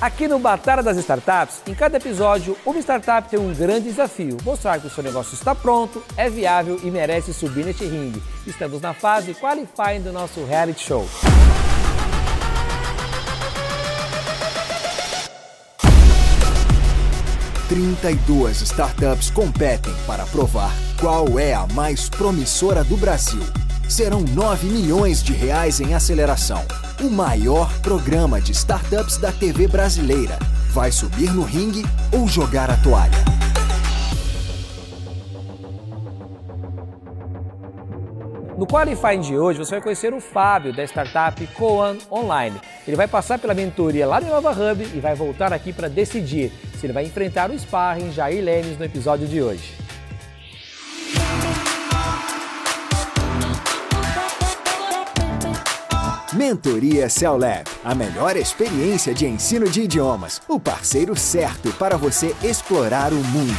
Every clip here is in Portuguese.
Aqui no Batalha das Startups, em cada episódio, uma startup tem um grande desafio: mostrar que o seu negócio está pronto, é viável e merece subir neste ringue. Estamos na fase qualifying do nosso reality show. Trinta e duas startups competem para provar qual é a mais promissora do Brasil. Serão 9 milhões de reais em aceleração o maior programa de startups da TV brasileira. Vai subir no ringue ou jogar a toalha? No Qualifying de hoje, você vai conhecer o Fábio, da startup Coan Online. Ele vai passar pela mentoria lá no Nova Hub e vai voltar aqui para decidir se ele vai enfrentar o sparring Jair Lemes no episódio de hoje. Mentoria CELLAB, a melhor experiência de ensino de idiomas, o parceiro certo para você explorar o mundo.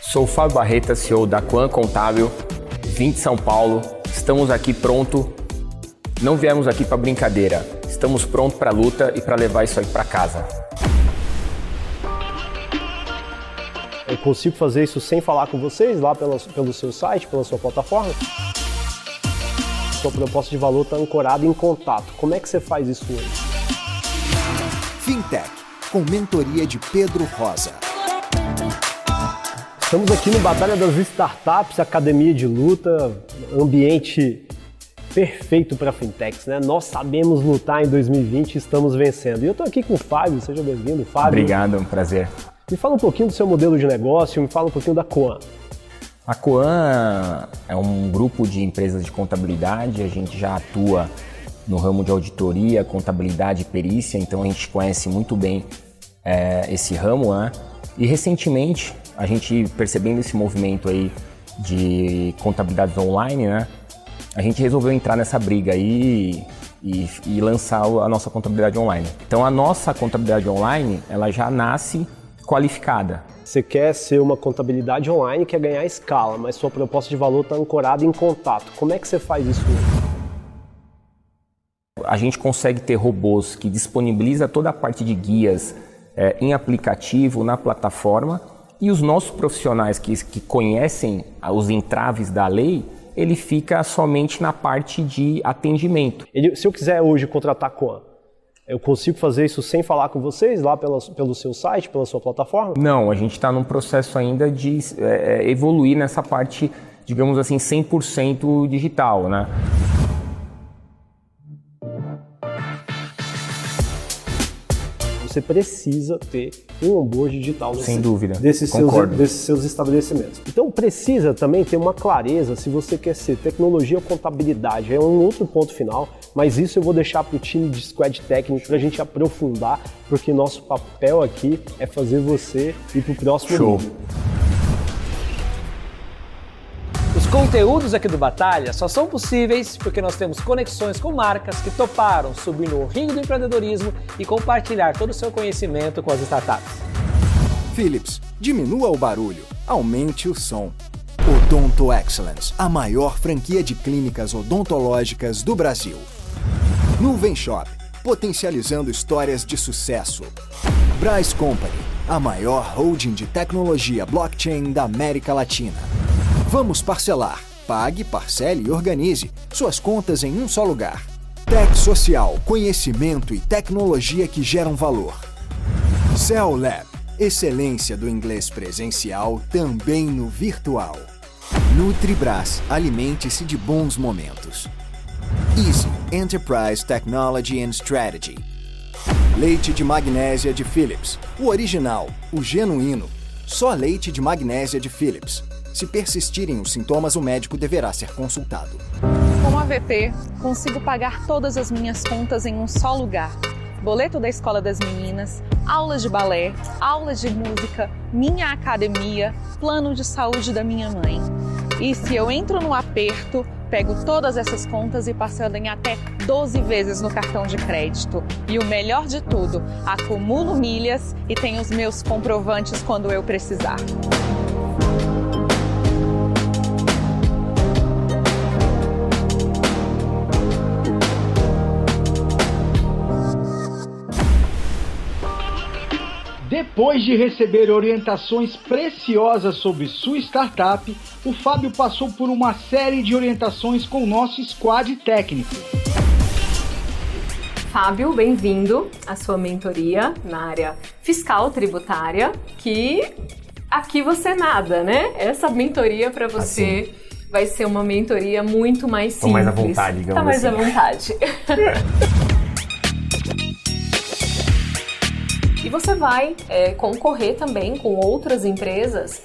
Sou o Fábio Barreta, CEO da Quan Contábil, vim de São Paulo, estamos aqui pronto. Não viemos aqui para brincadeira, estamos prontos para a luta e para levar isso aí para casa. Eu consigo fazer isso sem falar com vocês lá pelo, pelo seu site, pela sua plataforma? Sua proposta de valor está ancorada em contato. Como é que você faz isso hoje? Fintech, com mentoria de Pedro Rosa. Estamos aqui no Batalha das Startups, academia de luta, ambiente perfeito para fintechs, né? Nós sabemos lutar em 2020 e estamos vencendo. E eu estou aqui com o Fábio, seja bem-vindo, Fábio. Obrigado, é um prazer. Me fala um pouquinho do seu modelo de negócio, me fala um pouquinho da Coan. A Coan é um grupo de empresas de contabilidade, a gente já atua no ramo de auditoria, contabilidade e perícia, então a gente conhece muito bem é, esse ramo. Né? E recentemente, a gente percebendo esse movimento aí de contabilidades online, né? a gente resolveu entrar nessa briga aí e, e lançar a nossa contabilidade online. Então a nossa contabilidade online, ela já nasce qualificada. Você quer ser uma contabilidade online, quer ganhar escala, mas sua proposta de valor está ancorada em contato. Como é que você faz isso A gente consegue ter robôs que disponibiliza toda a parte de guias é, em aplicativo, na plataforma, e os nossos profissionais que, que conhecem os entraves da lei, ele fica somente na parte de atendimento. Ele, se eu quiser hoje contratar com eu consigo fazer isso sem falar com vocês lá pela, pelo seu site, pela sua plataforma? Não, a gente está num processo ainda de é, é evoluir nessa parte, digamos assim, 100% digital, né? Você precisa ter um onboard digital nesse, Sem dúvida. Desses seus, desses seus estabelecimentos. Então precisa também ter uma clareza se você quer ser tecnologia ou contabilidade. É um outro ponto final, mas isso eu vou deixar para o time de squad técnico para a gente aprofundar, porque nosso papel aqui é fazer você ir para o próximo Show. nível. Conteúdos aqui do Batalha só são possíveis porque nós temos conexões com marcas que toparam subir no ringue do empreendedorismo e compartilhar todo o seu conhecimento com as startups. Philips, diminua o barulho, aumente o som. Odonto Excellence, a maior franquia de clínicas odontológicas do Brasil. Nuvem Shop, potencializando histórias de sucesso. Bryce Company, a maior holding de tecnologia blockchain da América Latina. Vamos parcelar. Pague, parcele e organize suas contas em um só lugar. Tech Social, conhecimento e tecnologia que geram valor. Cell Lab, excelência do inglês presencial também no virtual. Nutribras, alimente-se de bons momentos. Easy Enterprise Technology and Strategy. Leite de magnésia de Philips, o original, o genuíno. Só leite de magnésia de Philips. Se persistirem os sintomas, o médico deverá ser consultado. Com a VP, consigo pagar todas as minhas contas em um só lugar. Boleto da escola das meninas, aulas de balé, aulas de música, minha academia, plano de saúde da minha mãe. E se eu entro no aperto, pego todas essas contas e parcelo em até 12 vezes no cartão de crédito. E o melhor de tudo, acumulo milhas e tenho os meus comprovantes quando eu precisar. Depois de receber orientações preciosas sobre sua startup, o Fábio passou por uma série de orientações com o nosso squad técnico. Fábio, bem-vindo à sua mentoria na área fiscal tributária, que aqui você nada, né? Essa mentoria para você assim. vai ser uma mentoria muito mais simples. Tô mais à vontade, digamos tá mais assim. à vontade. E você vai é, concorrer também com outras empresas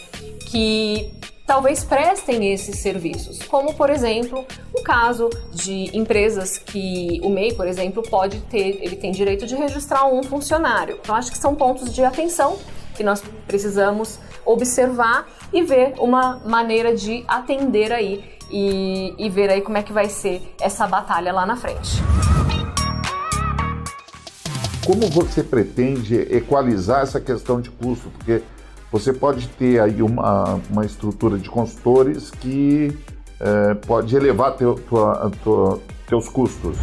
que talvez prestem esses serviços, como por exemplo o caso de empresas que o MEI, por exemplo, pode ter, ele tem direito de registrar um funcionário. Então acho que são pontos de atenção que nós precisamos observar e ver uma maneira de atender aí e, e ver aí como é que vai ser essa batalha lá na frente. Como você pretende equalizar essa questão de custo? Porque você pode ter aí uma, uma estrutura de consultores que é, pode elevar teu, tua, tua, teus custos.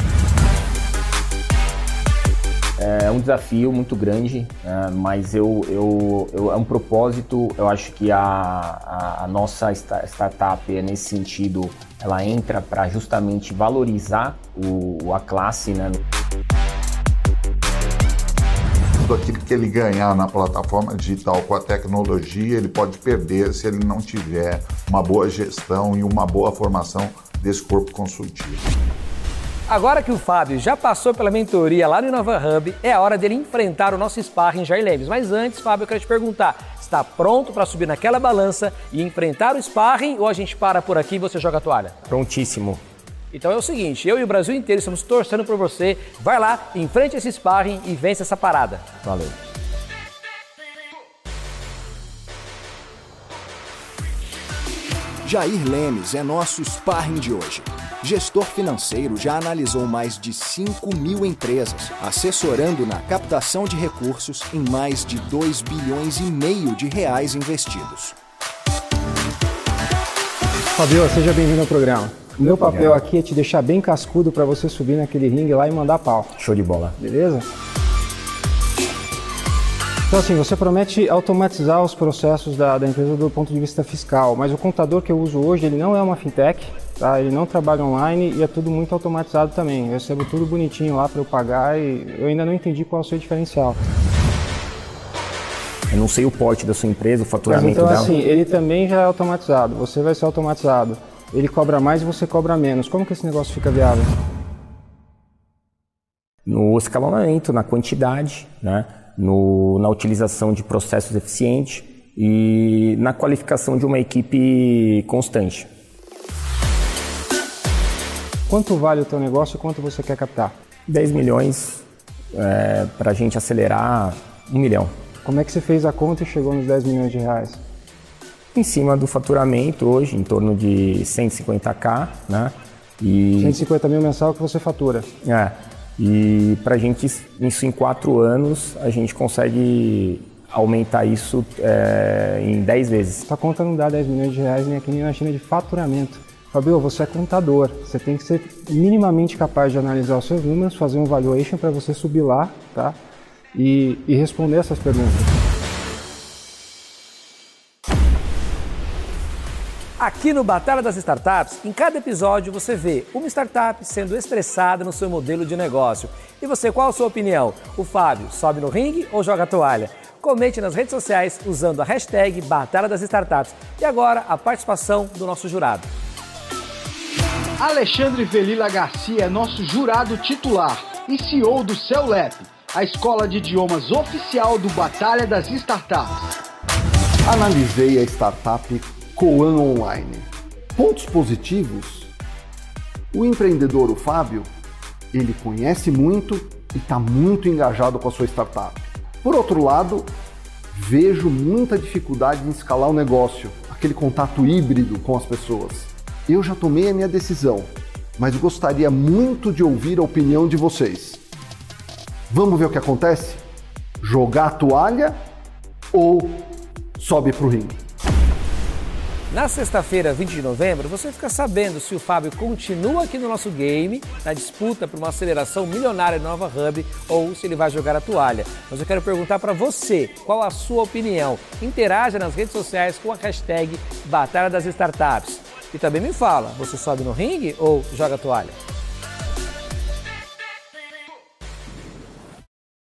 É um desafio muito grande, né? mas eu, eu, eu, é um propósito. Eu acho que a, a, a nossa startup, é nesse sentido, ela entra para justamente valorizar o, a classe. Né? Tudo aquilo que ele ganhar na plataforma digital com a tecnologia, ele pode perder se ele não tiver uma boa gestão e uma boa formação desse corpo consultivo. Agora que o Fábio já passou pela mentoria lá no Inova Hub, é a hora dele enfrentar o nosso sparring Jair Leves. Mas antes, Fábio, eu quero te perguntar, está pronto para subir naquela balança e enfrentar o sparring ou a gente para por aqui e você joga a toalha? Prontíssimo. Então é o seguinte, eu e o Brasil inteiro estamos torcendo por você. Vai lá, enfrente esse sparring e vence essa parada. Valeu. Jair Lemes é nosso sparring de hoje. Gestor financeiro já analisou mais de 5 mil empresas, assessorando na captação de recursos em mais de 2 bilhões e meio de reais investidos. Fabio, seja bem-vindo ao programa. O meu papel aqui é te deixar bem cascudo para você subir naquele ringue lá e mandar pau. Show de bola. Beleza? Então assim, você promete automatizar os processos da, da, empresa do ponto de vista fiscal, mas o contador que eu uso hoje, ele não é uma fintech, tá? ele não trabalha online e é tudo muito automatizado também. Eu recebo tudo bonitinho lá para eu pagar e eu ainda não entendi qual é o seu diferencial. Eu não sei o porte da sua empresa, o faturamento mas então, dela. assim, ele também já é automatizado, você vai ser automatizado ele cobra mais e você cobra menos. Como que esse negócio fica viável? No escalonamento, na quantidade, né? no, na utilização de processos eficientes e na qualificação de uma equipe constante. Quanto vale o teu negócio e quanto você quer captar? 10 milhões é, para a gente acelerar um milhão. Como é que você fez a conta e chegou nos 10 milhões de reais? Em cima do faturamento hoje, em torno de 150k, né? E... 150 mil mensal que você fatura. É. E para a gente, isso em quatro anos, a gente consegue aumentar isso é, em 10 vezes. Sua conta não dá 10 milhões de reais nem aqui nem na China de faturamento. Fabio, você é contador. Você tem que ser minimamente capaz de analisar os seus números, fazer um valuation para você subir lá, tá? E, e responder essas perguntas. Aqui no Batalha das Startups, em cada episódio você vê uma startup sendo estressada no seu modelo de negócio. E você, qual a sua opinião? O Fábio sobe no ringue ou joga a toalha? Comente nas redes sociais usando a hashtag Batalha das Startups. E agora, a participação do nosso jurado. Alexandre Velila Garcia é nosso jurado titular e CEO do CELEP, a escola de idiomas oficial do Batalha das Startups. Analisei a startup Coan Online. Pontos positivos? O empreendedor, o Fábio, ele conhece muito e está muito engajado com a sua startup. Por outro lado, vejo muita dificuldade em escalar o negócio, aquele contato híbrido com as pessoas. Eu já tomei a minha decisão, mas gostaria muito de ouvir a opinião de vocês. Vamos ver o que acontece? Jogar a toalha ou sobe para o ringue? Na sexta-feira, 20 de novembro, você fica sabendo se o Fábio continua aqui no nosso game, na disputa por uma aceleração milionária da Nova Hub, ou se ele vai jogar a toalha. Mas eu quero perguntar para você, qual a sua opinião? Interaja nas redes sociais com a hashtag Batalha das Startups. E também me fala, você sobe no ringue ou joga a toalha?